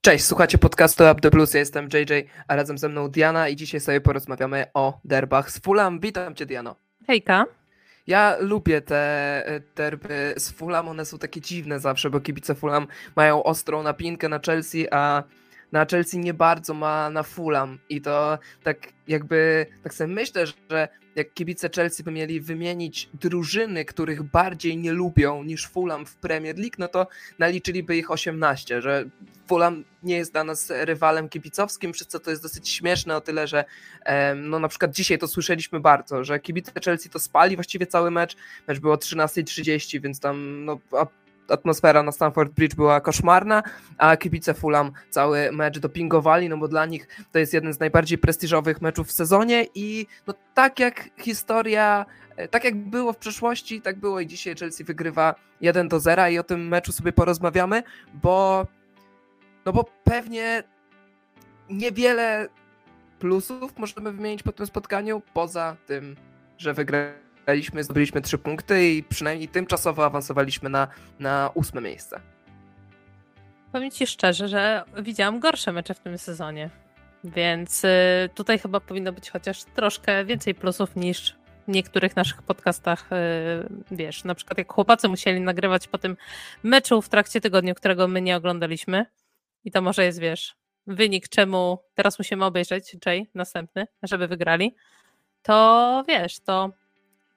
Cześć, słuchacie podcastu Up The Plus, ja jestem JJ, a razem ze mną Diana i dzisiaj sobie porozmawiamy o derbach z Fulham. Witam Cię Diano. Hejka. Ja lubię te e, derby z Fulham, one są takie dziwne zawsze, bo kibice Fulham mają ostrą napinkę na Chelsea, a na Chelsea nie bardzo ma na Fulham i to tak jakby, tak sobie myślę, że jak kibice Chelsea by mieli wymienić drużyny, których bardziej nie lubią niż Fulham w Premier League, no to naliczyliby ich 18, że Fulham nie jest dla nas rywalem kibicowskim, przez co to jest dosyć śmieszne o tyle, że no na przykład dzisiaj to słyszeliśmy bardzo, że kibice Chelsea to spali właściwie cały mecz, mecz było 13.30, więc tam no, atmosfera na Stamford Bridge była koszmarna, a kibice Fulham cały mecz dopingowali, no bo dla nich to jest jeden z najbardziej prestiżowych meczów w sezonie i no tak jak historia, e, tak jak było w przeszłości, tak było i dzisiaj Chelsea wygrywa 1 do 0 i o tym meczu sobie porozmawiamy, bo no bo pewnie niewiele plusów możemy wymienić po tym spotkaniu, poza tym, że wygrali wygraliśmy, zdobyliśmy trzy punkty i przynajmniej tymczasowo awansowaliśmy na, na ósme miejsce. Powiem Ci szczerze, że widziałam gorsze mecze w tym sezonie, więc y, tutaj chyba powinno być chociaż troszkę więcej plusów niż w niektórych naszych podcastach, y, wiesz, na przykład jak chłopacy musieli nagrywać po tym meczu w trakcie tygodnia, którego my nie oglądaliśmy i to może jest, wiesz, wynik, czemu teraz musimy obejrzeć Jay następny, żeby wygrali, to wiesz, to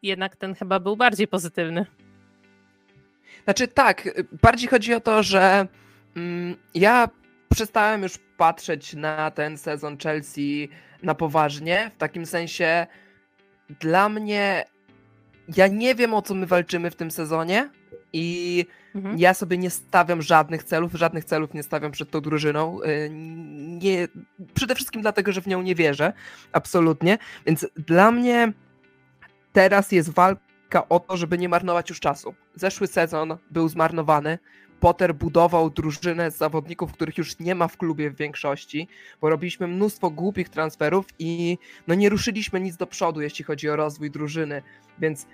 jednak ten chyba był bardziej pozytywny. Znaczy tak, bardziej chodzi o to, że mm, ja przestałem już patrzeć na ten sezon Chelsea na poważnie, w takim sensie dla mnie ja nie wiem o co my walczymy w tym sezonie i mhm. ja sobie nie stawiam żadnych celów, żadnych celów nie stawiam przed tą drużyną. Y, nie, przede wszystkim dlatego, że w nią nie wierzę, absolutnie. Więc dla mnie teraz jest walka o to, żeby nie marnować już czasu. Zeszły sezon był zmarnowany. Potter budował drużynę z zawodników, których już nie ma w klubie w większości, bo robiliśmy mnóstwo głupich transferów i no nie ruszyliśmy nic do przodu, jeśli chodzi o rozwój drużyny. Więc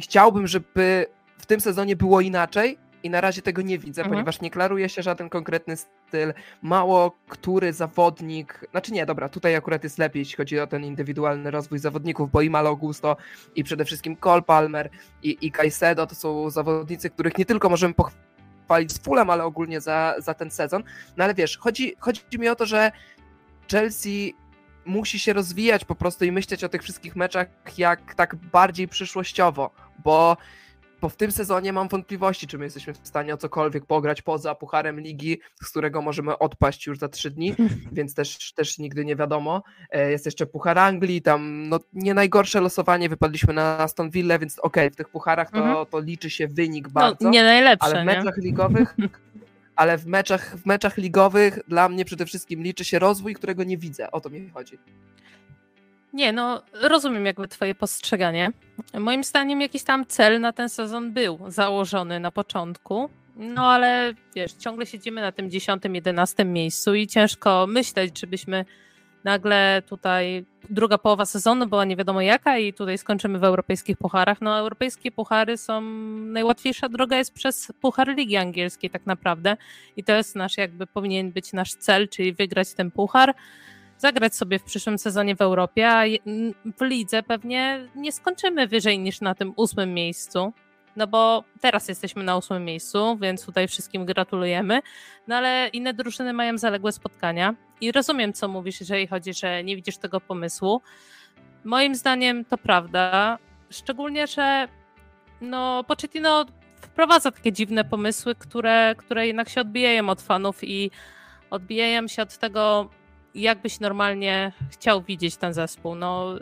chciałbym, żeby w tym sezonie było inaczej, i na razie tego nie widzę, mhm. ponieważ nie klaruje się żaden konkretny styl. Mało który zawodnik, znaczy nie, dobra, tutaj akurat jest lepiej, jeśli chodzi o ten indywidualny rozwój zawodników, bo i Malo Gusto i przede wszystkim Cole Palmer i, i Caicedo to są zawodnicy, których nie tylko możemy pochwalić z Fulham, ale ogólnie za, za ten sezon. No ale wiesz, chodzi, chodzi mi o to, że Chelsea musi się rozwijać po prostu i myśleć o tych wszystkich meczach jak tak bardziej przyszłościowo, bo bo w tym sezonie mam wątpliwości, czy my jesteśmy w stanie o cokolwiek pograć poza Pucharem Ligi, z którego możemy odpaść już za trzy dni, więc też, też nigdy nie wiadomo. E, jest jeszcze Puchar Anglii, tam no, nie najgorsze losowanie, wypadliśmy na Aston Villa, więc okej, okay, w tych pucharach to, mhm. to liczy się wynik no, bardzo. No, nie najlepsze, Ale w meczach nie? ligowych ale w meczach, w meczach ligowych dla mnie przede wszystkim liczy się rozwój, którego nie widzę. O to mi chodzi. Nie, no rozumiem jakby twoje postrzeganie. Moim zdaniem jakiś tam cel na ten sezon był założony na początku, no ale wiesz, ciągle siedzimy na tym 10-11 miejscu i ciężko myśleć, żebyśmy nagle tutaj druga połowa sezonu była nie wiadomo jaka i tutaj skończymy w europejskich pucharach. No europejskie puchary są, najłatwiejsza droga jest przez Puchar Ligi Angielskiej tak naprawdę i to jest nasz jakby powinien być nasz cel, czyli wygrać ten puchar zagrać sobie w przyszłym sezonie w Europie, a w lidze pewnie nie skończymy wyżej niż na tym ósmym miejscu. No bo teraz jesteśmy na ósmym miejscu, więc tutaj wszystkim gratulujemy. No ale inne drużyny mają zaległe spotkania i rozumiem, co mówisz, jeżeli chodzi, że nie widzisz tego pomysłu. Moim zdaniem to prawda, szczególnie, że no Pochettino wprowadza takie dziwne pomysły, które, które jednak się odbijają od fanów i odbijają się od tego, jak byś normalnie chciał widzieć ten zespół? No,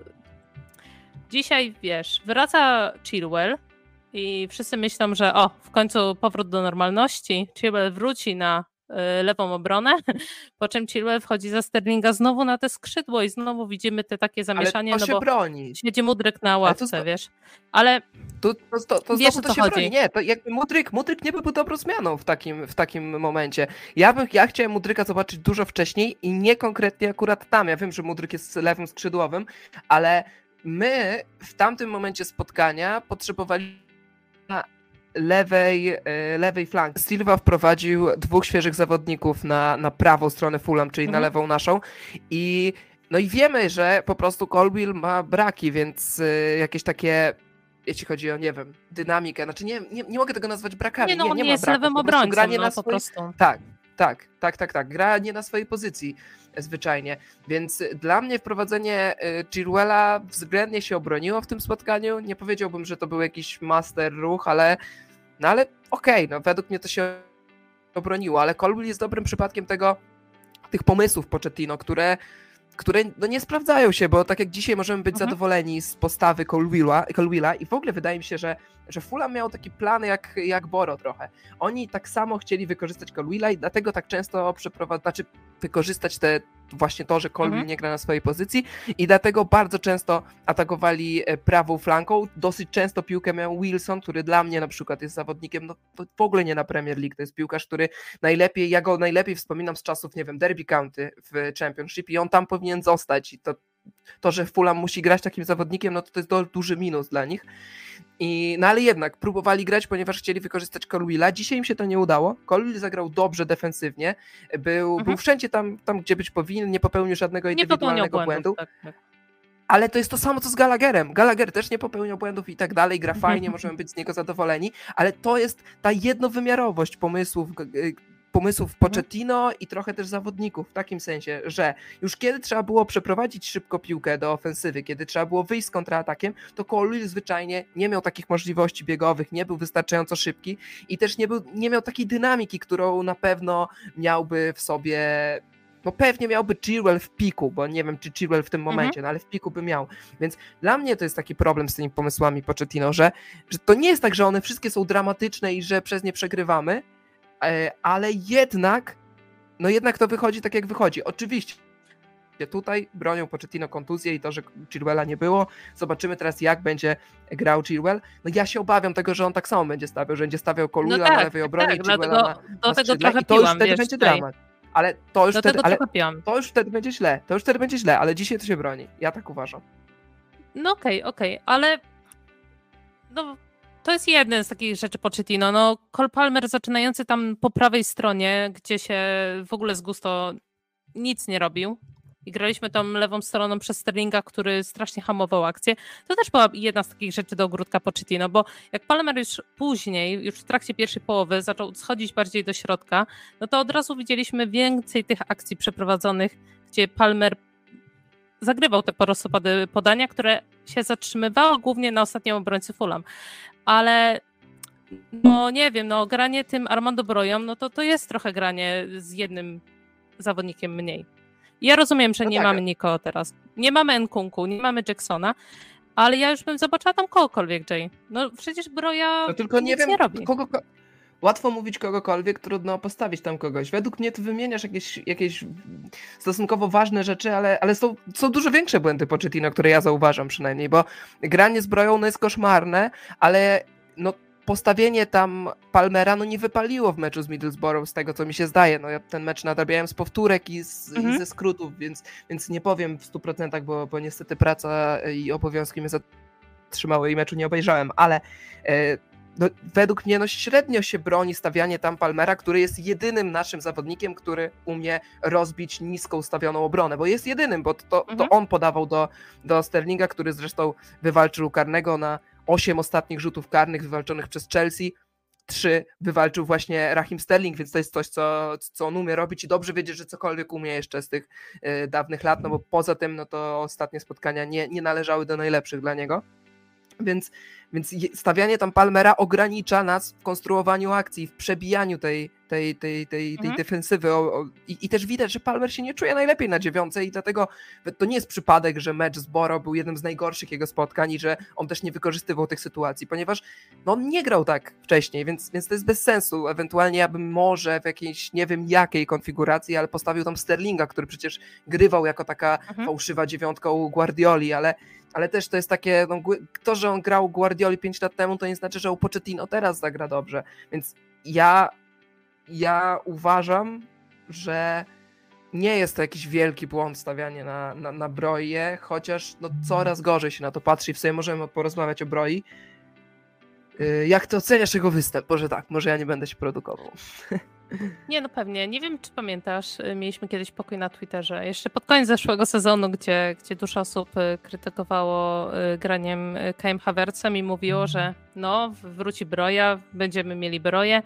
dzisiaj wiesz, wraca Chilwell i wszyscy myślą, że o, w końcu powrót do normalności. Chilwell wróci na lewą obronę, po czym Chilwell wchodzi za Sterlinga znowu na te skrzydło i znowu widzimy te takie zamieszanie, Ale to no bo broni. siedzi Mudryk na ławce, to, wiesz. Ale to, to, to, to, wiesz, to się chodzi. broni. Nie, to jakby Mudryk, Mudryk nie byłby dobrą zmianą w takim, w takim momencie. Ja bym, ja chciałem Mudryka zobaczyć dużo wcześniej i nie konkretnie akurat tam. Ja wiem, że Mudryk jest lewym skrzydłowym, ale my w tamtym momencie spotkania potrzebowaliśmy lewej, e, lewej flanki. Silva wprowadził dwóch świeżych zawodników na, na prawą stronę Fulham, czyli na Mhm. lewą naszą i no i wiemy, że po prostu Colwill ma braki, więc e, jakieś takie jeśli chodzi o, nie wiem, dynamikę, znaczy nie, nie, nie mogę tego nazwać brakami, Nie, no nie, on nie jest braków, lewym po obrońcą, gra nie no na po swoim- prostu. tak, tak, tak, tak, tak. Gra nie na swojej pozycji e, zwyczajnie. Więc dla mnie wprowadzenie Chilwella względnie się obroniło w tym spotkaniu. Nie powiedziałbym, że to był jakiś master ruch, ale no ale okej, no według mnie to się obroniło, ale Colwill jest dobrym przypadkiem tego, tych pomysłów Pochettino, które które no nie sprawdzają się, bo tak jak dzisiaj możemy być Mhm. zadowoleni z postawy Colwilla, Colwilla i w ogóle wydaje mi się, że, że Fulham miał taki plan jak, jak Boro trochę. Oni tak samo chcieli wykorzystać Colwilla i dlatego tak często przeprowadzać, znaczy wykorzystać te właśnie to, że Colwill Mhm. nie gra na swojej pozycji i dlatego bardzo często atakowali e, prawą flanką. Dosyć często piłkę miał Wilson, który dla mnie na przykład jest zawodnikiem no, w- w ogóle nie na Premier League. To jest piłkarz, który najlepiej, ja go najlepiej wspominam z czasów, nie wiem, Derby County w Championship i on tam powinien zostać i to, to że Fulham musi grać takim zawodnikiem, no to to jest duży minus dla nich. I, no ale jednak próbowali grać, ponieważ chcieli wykorzystać Colwilla. Dzisiaj im się to nie udało. Colwill zagrał dobrze defensywnie. Był, Mhm. był wszędzie tam, tam, gdzie być powinien, nie popełnił żadnego Nie indywidualnego błędów. błędu. Tak, tak. Ale to jest to samo co z Gallagherem. Gallagher też nie popełniał błędów i tak dalej, gra Mhm. fajnie, możemy być z niego zadowoleni, ale to jest ta jednowymiarowość pomysłów, pomysłów Mhm. Pochettino i trochę też zawodników w takim sensie, że już kiedy trzeba było przeprowadzić szybko piłkę do ofensywy, kiedy trzeba było wyjść z kontratakiem, to Colwill zwyczajnie nie miał takich możliwości biegowych, nie był wystarczająco szybki i też nie, był, nie miał takiej dynamiki, którą na pewno miałby w sobie no pewnie miałby Chilwell w piku, bo nie wiem, czy Chilwell w tym Mhm. momencie, no ale w piku by miał. Więc dla mnie to jest taki problem z tymi pomysłami Pochettino, że, że to nie jest tak, że one wszystkie są dramatyczne i że przez nie przegrywamy, ale jednak, no jednak to wychodzi tak, jak wychodzi. Oczywiście tutaj bronią Pochettino kontuzję i to, że Chilwella nie było. Zobaczymy teraz, jak będzie grał Chilwell. No ja się obawiam tego, że on tak samo będzie stawiał, że będzie stawiał No Colwilla tak, na lewej obronie tak, Chilwella dlatego na, do na tego skrzydle trochę i to już wtedy wiesz, będzie tutaj. dramat. Ale to już Do wtedy, tego ale to już wtedy będzie źle. To już wtedy będzie źle, ale dzisiaj to się broni. Ja tak uważam. No okej, okej, ale no, to jest jeden z takich rzeczy Pochettino. No, Cole Palmer zaczynający tam po prawej stronie, gdzie się w ogóle z gusto nic nie robił i graliśmy tą lewą stroną przez Sterlinga, który strasznie hamował akcję. To też była jedna z takich rzeczy do ogródka Pochettino, bo jak Palmer już później, już w trakcie pierwszej połowy zaczął schodzić bardziej do środka, no to od razu widzieliśmy więcej tych akcji przeprowadzonych, gdzie Palmer zagrywał te porostopady podania, które się zatrzymywało głównie na ostatnim obrońcy Fulham. Ale no nie wiem, no granie tym Armando Broją, no to to jest trochę granie z jednym zawodnikiem mniej. Ja rozumiem, że No nie tak. mamy nikogo teraz. Nie mamy Nkunku, nie mamy Jacksona, ale ja już bym zobaczyła tam kogokolwiek, Jay. No przecież Broja No tylko nie wiem, nie robi. kogo. Łatwo mówić kogokolwiek, trudno postawić tam kogoś. Według mnie ty wymieniasz jakieś, jakieś stosunkowo ważne rzeczy, ale, ale są, są dużo większe błędy Pochettino, które ja zauważam przynajmniej, bo granie z Broją no jest koszmarne, ale no postawienie tam Palmera no nie wypaliło w meczu z Middlesbrough, z tego co mi się zdaje. No ja ten mecz nadrabiałem z powtórek i, z, Mhm. i ze skrótów, więc, więc nie powiem w 100%, bo, bo niestety praca i obowiązki mnie zatrzymały i meczu nie obejrzałem, ale e, no, według mnie no, średnio się broni stawianie tam Palmera, który jest jedynym naszym zawodnikiem, który umie rozbić nisko ustawioną obronę, bo jest jedynym, bo to, to Mhm. on podawał do, do Sterlinga, który zresztą wywalczył karnego na 8 ostatnich rzutów karnych wywalczonych przez Chelsea. Trzy wywalczył właśnie Rahim Sterling, więc to jest coś, co, co on umie robić i dobrze wiedzieć, że cokolwiek umie jeszcze z tych e, dawnych lat, no bo poza tym, no to ostatnie spotkania nie, nie należały do najlepszych dla niego. Więc, więc stawianie tam Palmera ogranicza nas w konstruowaniu akcji, w przebijaniu tej, tej, tej, tej, tej Mhm. defensywy. O, o, i, I też widać, że Palmer się nie czuje najlepiej na dziewiątce i dlatego to nie jest przypadek, że mecz z Boro był jednym z najgorszych jego spotkań i że on też nie wykorzystywał tych sytuacji, ponieważ no, on nie grał tak wcześniej, więc, więc to jest bez sensu. Ewentualnie ja bym może w jakiejś, nie wiem jakiej konfiguracji, ale postawił tam Sterlinga, który przecież grywał jako taka Mhm. fałszywa dziewiątka u Guardioli, ale, ale też to jest takie, no, to, że on grał Guardioli 5 lat temu, to nie znaczy, że u Pochettino teraz zagra dobrze, więc ja, ja uważam, że nie jest to jakiś wielki błąd stawianie na, na, na broje, chociaż no, coraz gorzej się na to patrzy. W sobie możemy porozmawiać o broi. Y, Jak ty oceniasz jego występ? Może tak, może ja nie będę się produkował. Nie, no pewnie. Nie wiem, czy pamiętasz, y, mieliśmy kiedyś pokój na Twitterze, jeszcze pod koniec zeszłego sezonu, gdzie, gdzie dużo osób y, krytykowało y, graniem KM Havertzem i mówiło, że no, wróci Broja, będziemy mieli Broję.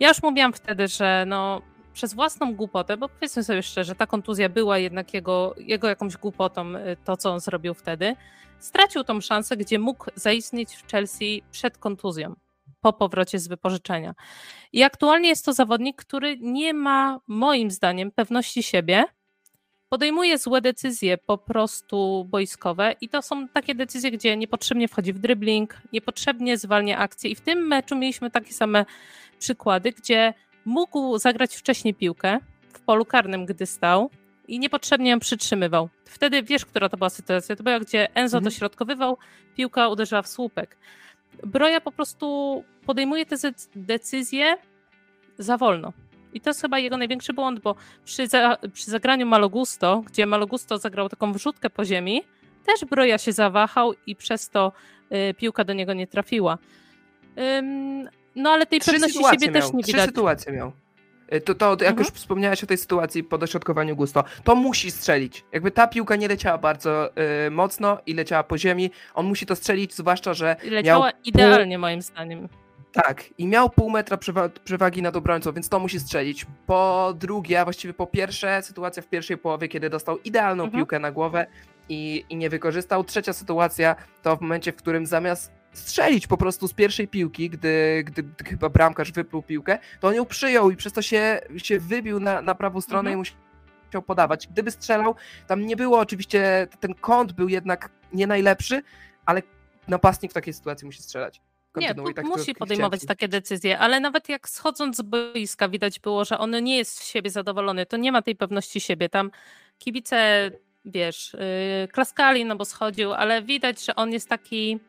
Ja już mówiłam wtedy, że no, przez własną głupotę, bo powiedzmy sobie szczerze, ta kontuzja była jednak jego, jego jakąś głupotą, to co on zrobił wtedy, stracił tą szansę, gdzie mógł zaistnieć w Chelsea przed kontuzją, po powrocie z wypożyczenia. I aktualnie jest to zawodnik, który nie ma, moim zdaniem, pewności siebie. Podejmuje złe decyzje po prostu boiskowe i to są takie decyzje, gdzie niepotrzebnie wchodzi w dribbling, niepotrzebnie zwalnia akcje. I w tym meczu mieliśmy takie same przykłady, gdzie mógł zagrać wcześniej piłkę w polu karnym, gdy stał i niepotrzebnie ją przytrzymywał. Wtedy wiesz, która to była sytuacja. To była, gdzie Enzo Mhm. dośrodkowywał, piłka uderzyła w słupek. Broja po prostu podejmuje te decyzje za wolno. I to jest chyba jego największy błąd, bo przy, za, przy zagraniu Malogusto, gdzie Malogusto zagrał taką wrzutkę po ziemi, też Broja się zawahał i przez to y, piłka do niego nie trafiła. Ym, no ale tej Trzy pewności siebie miał. też nie Trzy widać. sytuacje miał. Y, To, to jak Mhm. już wspomniałaś o tej sytuacji po dośrodkowaniu Gusto, to musi strzelić. Jakby ta piłka nie leciała bardzo y, mocno i leciała po ziemi, on musi to strzelić, zwłaszcza, że Leciała idealnie moim zdaniem. Tak, i miał pół metra przewa- przewagi nad obrońcą, więc to musi strzelić. Po drugie, a właściwie po pierwsze, sytuacja w pierwszej połowie, kiedy dostał idealną Mhm. piłkę na głowę i, i nie wykorzystał. Trzecia sytuacja to w momencie, w którym zamiast strzelić po prostu z pierwszej piłki, gdy, gdy, gdy chyba bramkarz wypluł piłkę, to on ją przyjął i przez to się, się wybił na, na prawą stronę Mhm. i musiał podawać. Gdyby strzelał, tam nie było oczywiście, ten kąt był jednak nie najlepszy, ale napastnik w takiej sytuacji musi strzelać. Nie, tak, musi podejmować takie decyzje, ale nawet jak schodząc z boiska widać było, że on nie jest z siebie zadowolony, to nie ma tej pewności siebie. Tam kibice, wiesz, yy, klaskali, no bo schodził, ale widać, że on jest taki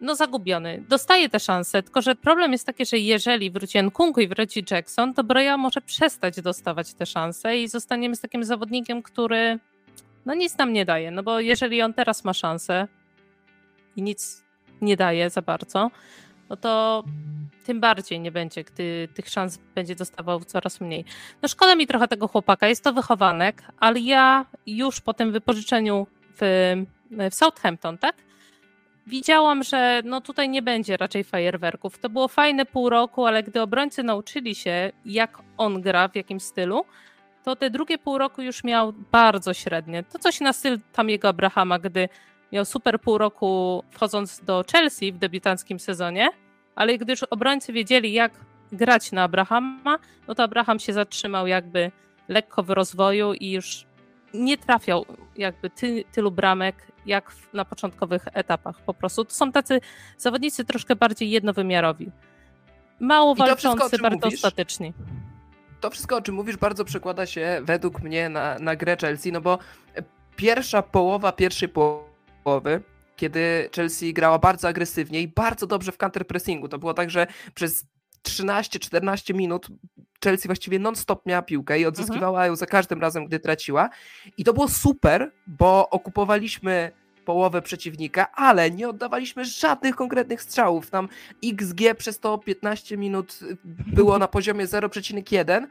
no zagubiony. Dostaje te szanse, tylko że problem jest taki, że jeżeli wróci Nkunku i wróci Jackson, to Broja może przestać dostawać te szanse i zostaniemy z takim zawodnikiem, który no nic nam nie daje, no bo jeżeli on teraz ma szansę i nic nie daje za bardzo, no to tym bardziej nie będzie, gdy tych szans będzie dostawał coraz mniej. No szkoda mi trochę tego chłopaka, jest to wychowanek, ale ja już po tym wypożyczeniu w, w Southampton, tak? Widziałam, że no tutaj nie będzie raczej fajerwerków. To było fajne pół roku, ale gdy obrońcy nauczyli się, jak on gra, w jakim stylu, to te drugie pół roku już miał bardzo średnie. To coś na styl Tamiego Abrahama, gdy miał super pół roku wchodząc do Chelsea w debiutanckim sezonie, ale gdy już obrońcy wiedzieli, jak grać na Abrahama, no to Abraham się zatrzymał jakby lekko w rozwoju i już nie trafiał jakby ty, tylu bramek, jak w, na początkowych etapach po prostu. To są tacy zawodnicy troszkę bardziej jednowymiarowi. Mało walczący, bardzo mówisz, statyczni. to wszystko, o czym mówisz, bardzo przekłada się według mnie na, na grę Chelsea, no bo pierwsza połowa pierwszej połowy, kiedy Chelsea grała bardzo agresywnie i bardzo dobrze w counterpressingu, to było tak, że przez 13-14 minut Chelsea właściwie non-stop miała piłkę i odzyskiwała ją za każdym razem, gdy traciła. I to było super, bo okupowaliśmy połowę przeciwnika, ale nie oddawaliśmy żadnych konkretnych strzałów. Tam XG przez to 15 minut było na poziomie 0,1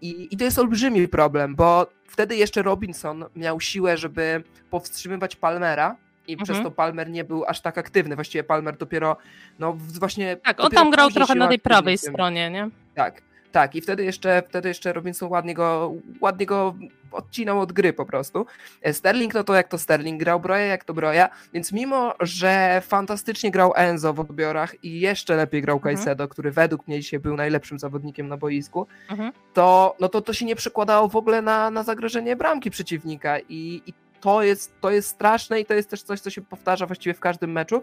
i, i to jest olbrzymi problem, bo wtedy jeszcze Robinson miał siłę, żeby powstrzymywać Palmera i Mhm. przez to Palmer nie był aż tak aktywny. Właściwie Palmer dopiero, no właśnie... Tak, on tam grał trochę na tej prawej stronie, nie? Tak, tak. I wtedy jeszcze, wtedy jeszcze Robinson ładnie go, ładnie go odcinał od gry po prostu. E, Sterling, no to jak to Sterling grał, Broja jak to Broja, więc mimo, że fantastycznie grał Enzo w odbiorach i jeszcze lepiej grał Mhm. Caicedo, który według mnie dzisiaj był najlepszym zawodnikiem na boisku, Mhm. to, no to to się nie przekładało w ogóle na, na zagrożenie bramki przeciwnika i, i to, jest, to jest straszne i to jest też coś, co się powtarza właściwie w każdym meczu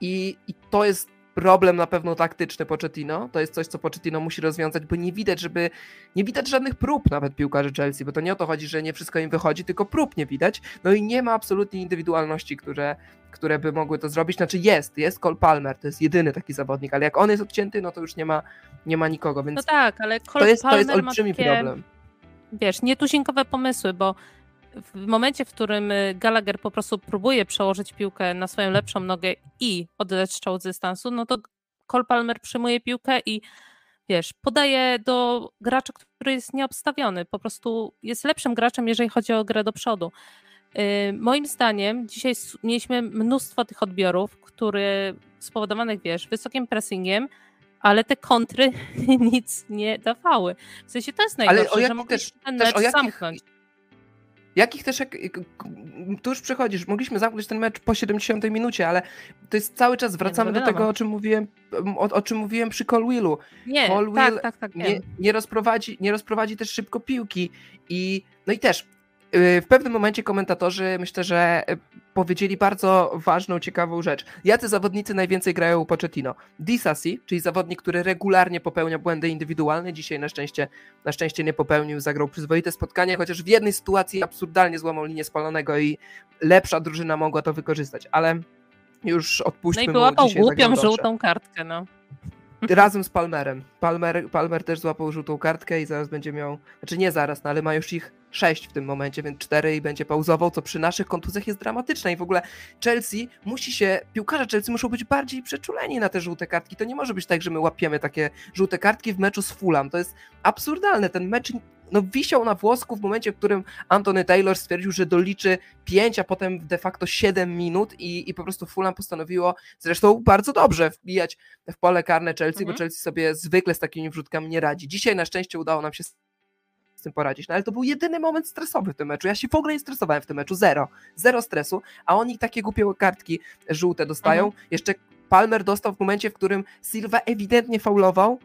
i, i to jest problem na pewno taktyczny Pochettino, to jest coś, co Pochettino musi rozwiązać, bo nie widać, żeby, nie widać żadnych prób nawet piłkarzy Chelsea, bo to nie o to chodzi, że nie wszystko im wychodzi, tylko prób nie widać, no i nie ma absolutnie indywidualności, które, które by mogły to zrobić, znaczy jest, jest Cole Palmer, to jest jedyny taki zawodnik, ale jak on jest odcięty, no to już nie ma, nie ma nikogo, więc No tak, ale to Cole jest, to jest Palmer ma olbrzymi takie, problem. wiesz, nietuzinkowe pomysły, bo w momencie, w którym y, Gallagher po prostu próbuje przełożyć piłkę na swoją lepszą nogę i oddać strzał z dystansu, no to Cole Palmer przyjmuje piłkę i wiesz, podaje do gracza, który jest nieobstawiony. Po prostu jest lepszym graczem, jeżeli chodzi o grę do przodu. Yy, moim zdaniem dzisiaj mieliśmy mnóstwo tych odbiorów, które spowodowanych, wiesz, wysokim pressingiem, ale te kontry nic nie dawały. W sensie to jest najgorsze, że mogliśmy też, ten mecz też jakich, zamknąć. Jakich też, jak, tu już przechodzisz, mogliśmy zamknąć ten mecz po 70 minucie, ale to jest cały czas, wracamy nie, do tego, o czym mówiłem, o, o czym mówiłem przy Colwillu. Nie, Colwill tak, tak, tak, nie, nie, rozprowadzi, nie rozprowadzi też szybko piłki i no i też w pewnym momencie komentatorzy myślę, że y, powiedzieli bardzo ważną, ciekawą rzecz. Jacy zawodnicy najwięcej grają u Pochettino? Disasi, czyli zawodnik, który regularnie popełnia błędy indywidualne, dzisiaj na szczęście, na szczęście nie popełnił, zagrał przyzwoite spotkanie, chociaż w jednej sytuacji absurdalnie złamał linię spalonego i lepsza drużyna mogła to wykorzystać, ale już odpuśćmy No i wyłapał głupią żółtą kartkę, no. Razem z Palmerem. Palmer, Palmer też złapał żółtą kartkę i zaraz będzie miał, znaczy nie zaraz, no ale ma już ich sześć w tym momencie, więc cztery i będzie pauzował, co przy naszych kontuzjach jest dramatyczne i w ogóle Chelsea musi się, piłkarze Chelsea muszą być bardziej przeczuleni na te żółte kartki. To nie może być tak, że my łapiemy takie żółte kartki w meczu z Fulham. To jest absurdalne. Ten mecz no, wisiał na włosku w momencie, w którym Anthony Taylor stwierdził, że doliczy 5, a potem de facto 7 minut i, i po prostu Fulham postanowiło zresztą bardzo dobrze wbijać w pole karne Chelsea, mhm. bo Chelsea sobie zwykle z takimi wrzutkami nie radzi. Dzisiaj na szczęście udało nam się z tym poradzić. No ale to był jedyny moment stresowy w tym meczu. Ja się w ogóle nie stresowałem w tym meczu. Zero. Zero stresu, a oni takie głupie kartki żółte dostają. Mhm. Jeszcze Palmer dostał w momencie, w którym Silva ewidentnie faulował,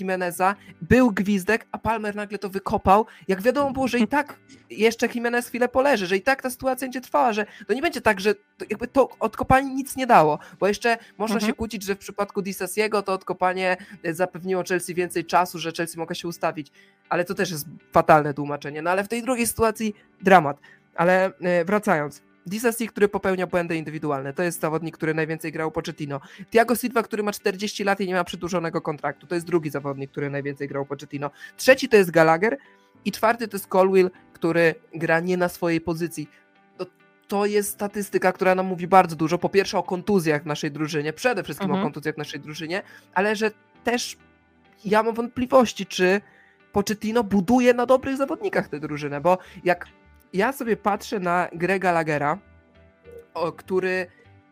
Jimeneza, był gwizdek, a Palmer nagle to wykopał. Jak wiadomo było, że i tak jeszcze Jimenez chwilę poleży, że i tak ta sytuacja będzie trwała, że to nie będzie tak, że to jakby to odkopanie nic nie dało, bo jeszcze można mhm. się kłócić, że w przypadku Disasiego to odkopanie e, zapewniło Chelsea więcej czasu, że Chelsea mogła się ustawić, ale to też jest fatalne tłumaczenie. No ale w tej drugiej sytuacji dramat. Ale e, Disasi, który popełnia błędy indywidualne. To jest zawodnik, który najwięcej grał Pochettino. Thiago Silva, który ma 40 lat i nie ma przedłużonego kontraktu. To jest drugi zawodnik, który najwięcej grał Pochettino. Trzeci to jest Gallagher i czwarty to jest Colwill, który gra nie na swojej pozycji. To, to jest statystyka, która nam mówi bardzo dużo. Po pierwsze o kontuzjach w naszej drużynie, przede wszystkim mhm. o kontuzjach w naszej drużynie, ale że też ja mam wątpliwości, czy Pochettino buduje na dobrych zawodnikach tę drużynę, bo jak ja sobie patrzę na Grega Lagera, o, który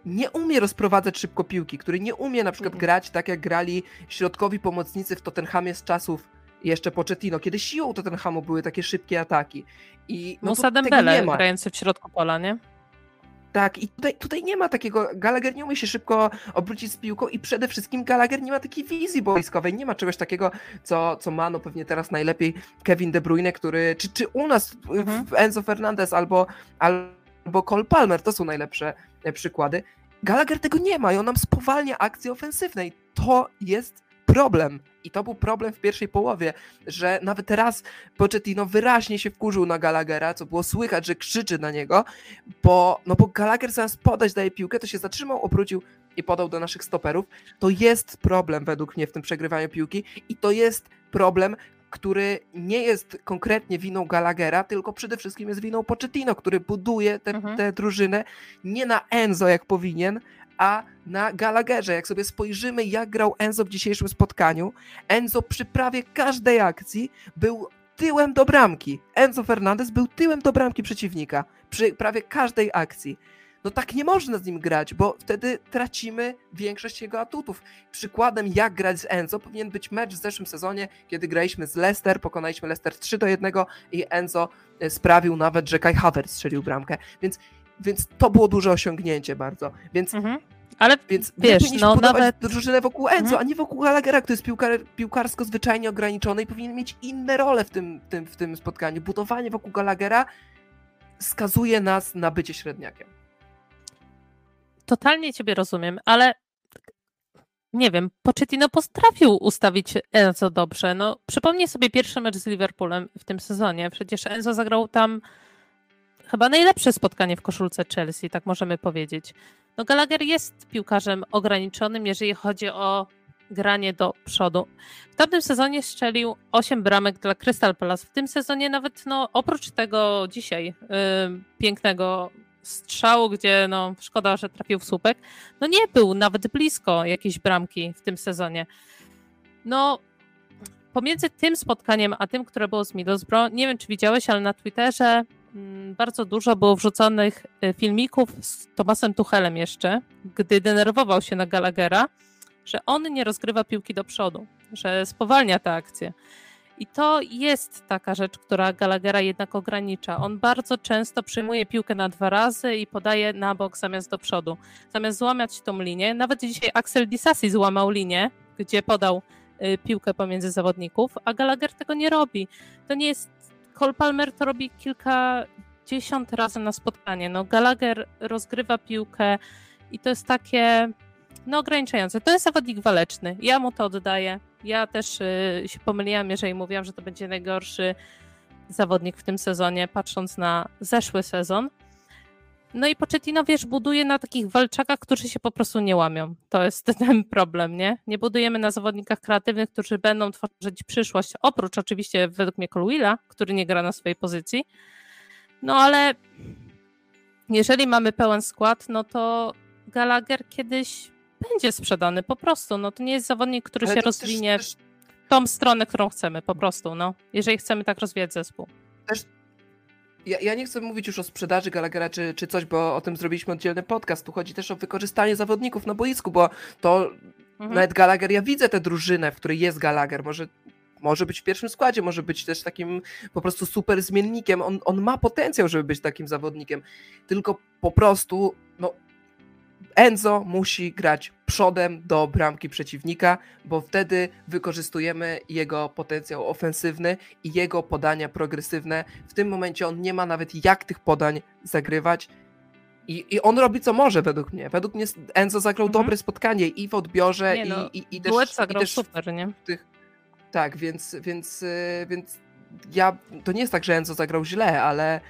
nie umie rozprowadzać szybko piłki, który nie umie na przykład mhm. grać tak jak grali środkowi pomocnicy w Tottenhamie z czasów jeszcze Pochettino, kiedy siłą Tottenhamu były takie szybkie ataki. I no, Musa Dembele grający w środku pola, nie? Tak, i tutaj, tutaj nie ma takiego, Gallagher nie umie się szybko obrócić z piłką i przede wszystkim Gallagher nie ma takiej wizji boiskowej, nie ma czegoś takiego, co, co ma no pewnie teraz najlepiej Kevin De Bruyne, który, czy, czy u nas mhm. Enzo Fernandez albo, albo Cole Palmer, to są najlepsze e, przykłady. Gallagher tego nie ma i on nam spowalnia akcji ofensywnej. To jest problem. I to był problem w pierwszej połowie, że nawet teraz Pochettino wyraźnie się wkurzył na Gallaghera, co było słychać, że krzyczy na niego, bo, no bo Gallagher zamiast podać daje piłkę, to się zatrzymał, obrócił i podał do naszych stoperów. To jest problem według mnie w tym przegrywaniu piłki i to jest problem, który nie jest konkretnie winą Gallaghera, tylko przede wszystkim jest winą Pochettino, który buduje tę mhm. drużynę nie na Enzo jak powinien, a na Gallagherze. Jak sobie spojrzymy, jak grał Enzo w dzisiejszym spotkaniu, Enzo przy prawie każdej akcji był tyłem do bramki. Enzo Fernandez był tyłem do bramki przeciwnika przy prawie każdej akcji. No tak nie można z nim grać, bo wtedy tracimy większość jego atutów. Przykładem, jak grać z Enzo, powinien być mecz w zeszłym sezonie, kiedy graliśmy z Leicester, pokonaliśmy Leicester 3 do 1 i Enzo e, sprawił nawet, że Kai Havertz strzelił bramkę. Więc więc to było duże osiągnięcie bardzo. Więc, mhm. Ale więc wiesz, no nawet drużynę wokół Enzo, mhm. a nie wokół Gallaghera, który jest piłkar, piłkarsko zwyczajnie ograniczony i powinien mieć inne role w tym, tym, w tym spotkaniu. Budowanie wokół Gallaghera skazuje nas na bycie średniakiem. Totalnie ciebie rozumiem, ale nie wiem, Pochettino potrafił ustawić Enzo dobrze. No, przypomnij sobie pierwszy mecz z Liverpoolem w tym sezonie. Przecież Enzo zagrał tam chyba najlepsze spotkanie w koszulce Chelsea, tak możemy powiedzieć. No Gallagher jest piłkarzem ograniczonym, jeżeli chodzi o granie do przodu. W tamtym sezonie strzelił 8 bramek dla Crystal Palace. W tym sezonie nawet, no, oprócz tego dzisiaj yy, pięknego strzału, gdzie no, szkoda, że trafił w słupek, no nie był nawet blisko jakiejś bramki w tym sezonie. No, pomiędzy tym spotkaniem, a tym, które było z Middlesbrough, nie wiem, czy widziałeś, ale na Twitterze bardzo dużo było wrzuconych y, filmików z Tomasem Tuchelem jeszcze, gdy denerwował się na Gallaghera, że on nie rozgrywa piłki do przodu, że spowalnia tę akcję. I to jest taka rzecz, która Gallaghera jednak ogranicza. On bardzo często przyjmuje piłkę na dwa razy i podaje na bok zamiast do przodu. Zamiast złamać tą linię, nawet dzisiaj Axel Disasi złamał linię, gdzie podał y, piłkę pomiędzy zawodników, a Gallagher tego nie robi. To nie jest. Cole Palmer to robi kilkadziesiąt razy na spotkanie. No, Gallagher rozgrywa piłkę i to jest takie no, ograniczające. To jest zawodnik waleczny. Ja mu to oddaję. Ja też y, się pomyliłam, jeżeli mówiłam, że to będzie najgorszy zawodnik w tym sezonie, patrząc na zeszły sezon. No i Pochettino, wiesz, buduje na takich walczakach, którzy się po prostu nie łamią. To jest ten problem, nie? Nie budujemy na zawodnikach kreatywnych, którzy będą tworzyć przyszłość, oprócz oczywiście według mnie Colwilla, który nie gra na swojej pozycji. No ale jeżeli mamy pełen skład, no to Gallagher kiedyś będzie sprzedany po prostu. No to nie jest zawodnik, który Ale się to też- rozwinie też- w tą stronę, którą chcemy, po prostu, no. Jeżeli chcemy tak rozwijać zespół. Ja, ja nie chcę mówić już o sprzedaży Gallaghera czy, czy coś, bo o tym zrobiliśmy oddzielny podcast. Tu chodzi też o wykorzystanie zawodników na boisku, bo to Mhm. nawet Gallagher, ja widzę tę drużynę, w której jest Gallagher. Może, może być w pierwszym składzie, może być też takim po prostu super zmiennikiem. On, on ma potencjał, żeby być takim zawodnikiem. Tylko po prostu, Enzo musi grać przodem do bramki przeciwnika, bo wtedy wykorzystujemy jego potencjał ofensywny i jego podania progresywne. W tym momencie on nie ma nawet jak tych podań zagrywać. I, I on robi co może według mnie. Według mnie Enzo zagrał Mhm. dobre spotkanie i w odbiorze, Nie no, i, i, i też, Duet i zagrał też super, nie? tak, więc, więc, y, więc ja, to nie jest tak, że Enzo zagrał źle, ale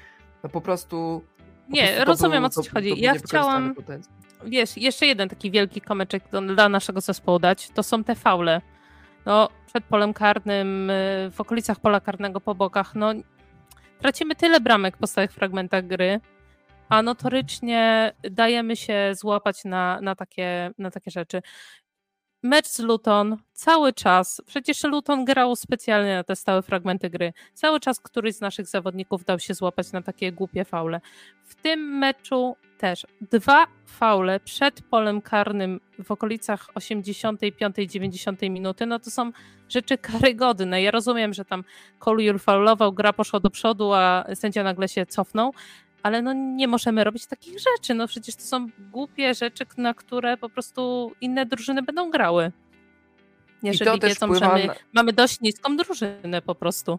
no po prostu po Nie, prostu rozumiem był- o co ci chodzi. Ja chciałam, potencjał. Wiesz, jeszcze jeden taki wielki komeczek do- dla naszego zespołu dać, to są te faule. No, przed polem karnym, y, w okolicach pola karnego po bokach, no tracimy tyle bramek po stałych fragmentach gry, a notorycznie dajemy się złapać na, na, takie, na takie rzeczy. Mecz z Luton cały czas, przecież Luton grał specjalnie na te stałe fragmenty gry. Cały czas któryś z naszych zawodników dał się złapać na takie głupie faule. W tym meczu też dwa faule przed polem karnym w okolicach 85-90 minuty, no to są rzeczy karygodne. Ja rozumiem, że tam Collier faulował, gra poszła do przodu, a sędzia nagle się cofnął, ale no nie możemy robić takich rzeczy. No przecież to są głupie rzeczy, na które po prostu inne drużyny będą grały. Jeżeli wiedzą, że my na- mamy dość niską drużynę po prostu.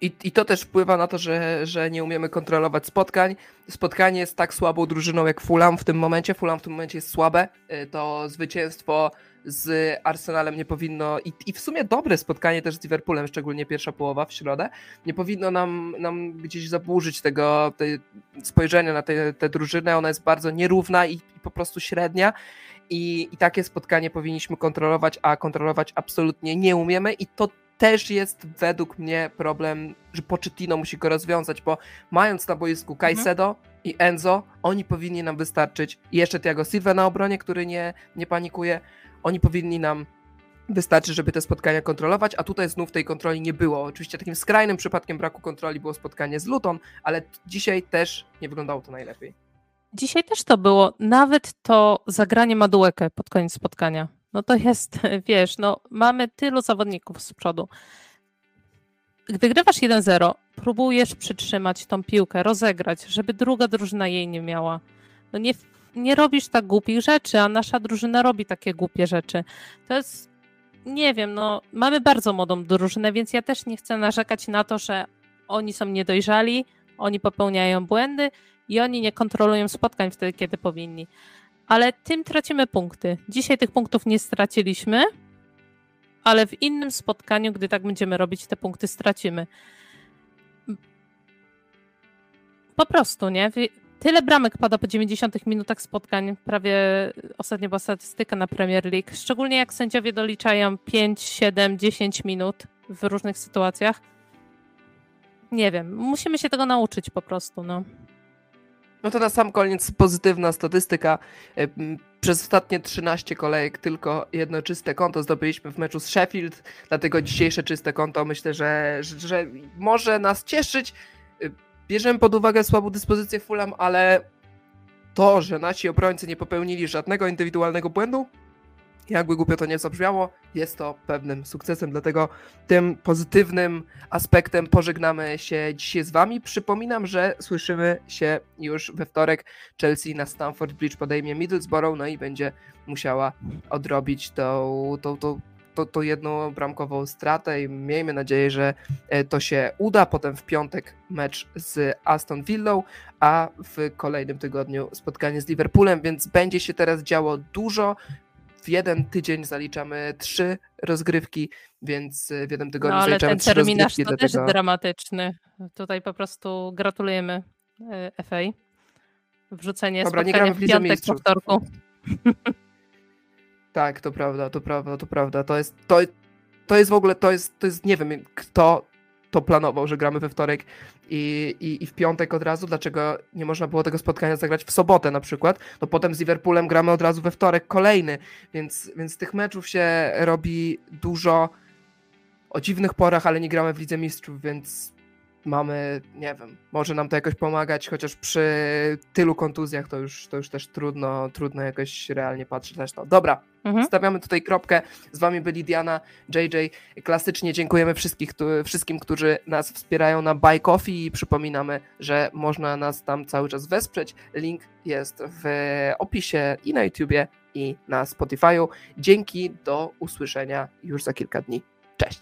I, I to też wpływa na to, że, że nie umiemy kontrolować spotkań. Spotkanie jest tak słabą drużyną jak Fulham w tym momencie. Fulham w tym momencie jest słabe. Y, To zwycięstwo z Arsenalem nie powinno. I, I w sumie dobre spotkanie też z Liverpoolem, szczególnie pierwsza połowa w środę, nie powinno nam, nam gdzieś zaburzyć tego spojrzenia na tę drużynę. Ona jest bardzo nierówna i, i po prostu średnia. I, I takie spotkanie powinniśmy kontrolować, a kontrolować absolutnie nie umiemy. I to też jest według mnie problem, że Pochettino musi go rozwiązać, bo mając na boisku Caicedo i Enzo, oni powinni nam wystarczyć. I jeszcze Thiago Silva na obronie, który nie, nie panikuje. Oni powinni nam wystarczyć, żeby te spotkania kontrolować, a tutaj znów tej kontroli nie było. Oczywiście takim skrajnym przypadkiem braku kontroli było spotkanie z Luton, ale dzisiaj też nie wyglądało to najlepiej. Dzisiaj też to było. Nawet to zagranie Maduekę pod koniec spotkania. No to jest, wiesz, no mamy tylu zawodników z przodu. Gdy grywasz 1-0, próbujesz przytrzymać tą piłkę, rozegrać, żeby druga drużyna jej nie miała. No nie, nie robisz tak głupich rzeczy, a nasza drużyna robi takie głupie rzeczy. To jest, nie wiem, no mamy bardzo młodą drużynę, więc ja też nie chcę narzekać na to, że oni są niedojrzali, oni popełniają błędy i oni nie kontrolują spotkań wtedy, kiedy powinni. Ale tym tracimy punkty. Dzisiaj tych punktów nie straciliśmy, ale w innym spotkaniu, gdy tak będziemy robić, te punkty stracimy. Po prostu, nie? Tyle bramek pada po 90 minutach spotkań. Prawie ostatnio była statystyka na Premier League. Szczególnie jak sędziowie doliczają 5, 7, 10 minut w różnych sytuacjach. Nie wiem, musimy się tego nauczyć po prostu. No. No to na sam koniec pozytywna statystyka. E, Przez ostatnie 13 kolejek tylko jedno czyste konto zdobyliśmy w meczu z Sheffield, dlatego dzisiejsze czyste konto myślę, że, że może nas cieszyć. Bierzemy pod uwagę słabą dyspozycję Fulham, ale to, że nasi obrońcy nie popełnili żadnego indywidualnego błędu, jakby głupio to nie zabrzmiało, jest to pewnym sukcesem, dlatego tym pozytywnym aspektem pożegnamy się dzisiaj z Wami. Przypominam, że słyszymy się już we wtorek. Chelsea na Stamford Bridge podejmie Middlesbrough, no i będzie musiała odrobić tą, tą, tą, tą, tą jedną bramkową stratę i miejmy nadzieję, że e, to się uda. Potem w piątek mecz z Aston Villą, a w kolejnym tygodniu spotkanie z Liverpoolem, więc będzie się teraz działo dużo. W jeden tydzień zaliczamy trzy rozgrywki, więc e, w jednym tygodniu No ale zaliczamy ten trzy terminarz rozgrywki. to też dlatego... dramatyczny. Tutaj po prostu gratulujemy e, FA. Wrzucenie Dobra, spotkania w piątek po Mistrzów. wtorku. Tak, to prawda, to prawda, to prawda. To jest, to, to jest w ogóle, to jest, to jest, nie wiem, kto to planował, że gramy we wtorek i, i, i w piątek od razu. Dlaczego nie można było tego spotkania zagrać w sobotę na przykład? No potem z Liverpoolem gramy od razu we wtorek kolejny, więc, więc tych meczów się robi dużo o dziwnych porach, ale nie gramy w Lidze Mistrzów, więc mamy, nie wiem, może nam to jakoś pomagać, chociaż przy tylu kontuzjach to już, to już też trudno, trudno jakoś realnie patrzeć na to. Dobra, Mhm. stawiamy tutaj kropkę. Z wami byli Diana, JJ. Klasycznie dziękujemy wszystkich, wszystkim, którzy nas wspierają na Buy Coffee i przypominamy, że można nas tam cały czas wesprzeć. Link jest w opisie i na YouTubie i na Spotify'u. Dzięki, do usłyszenia już za kilka dni. Cześć!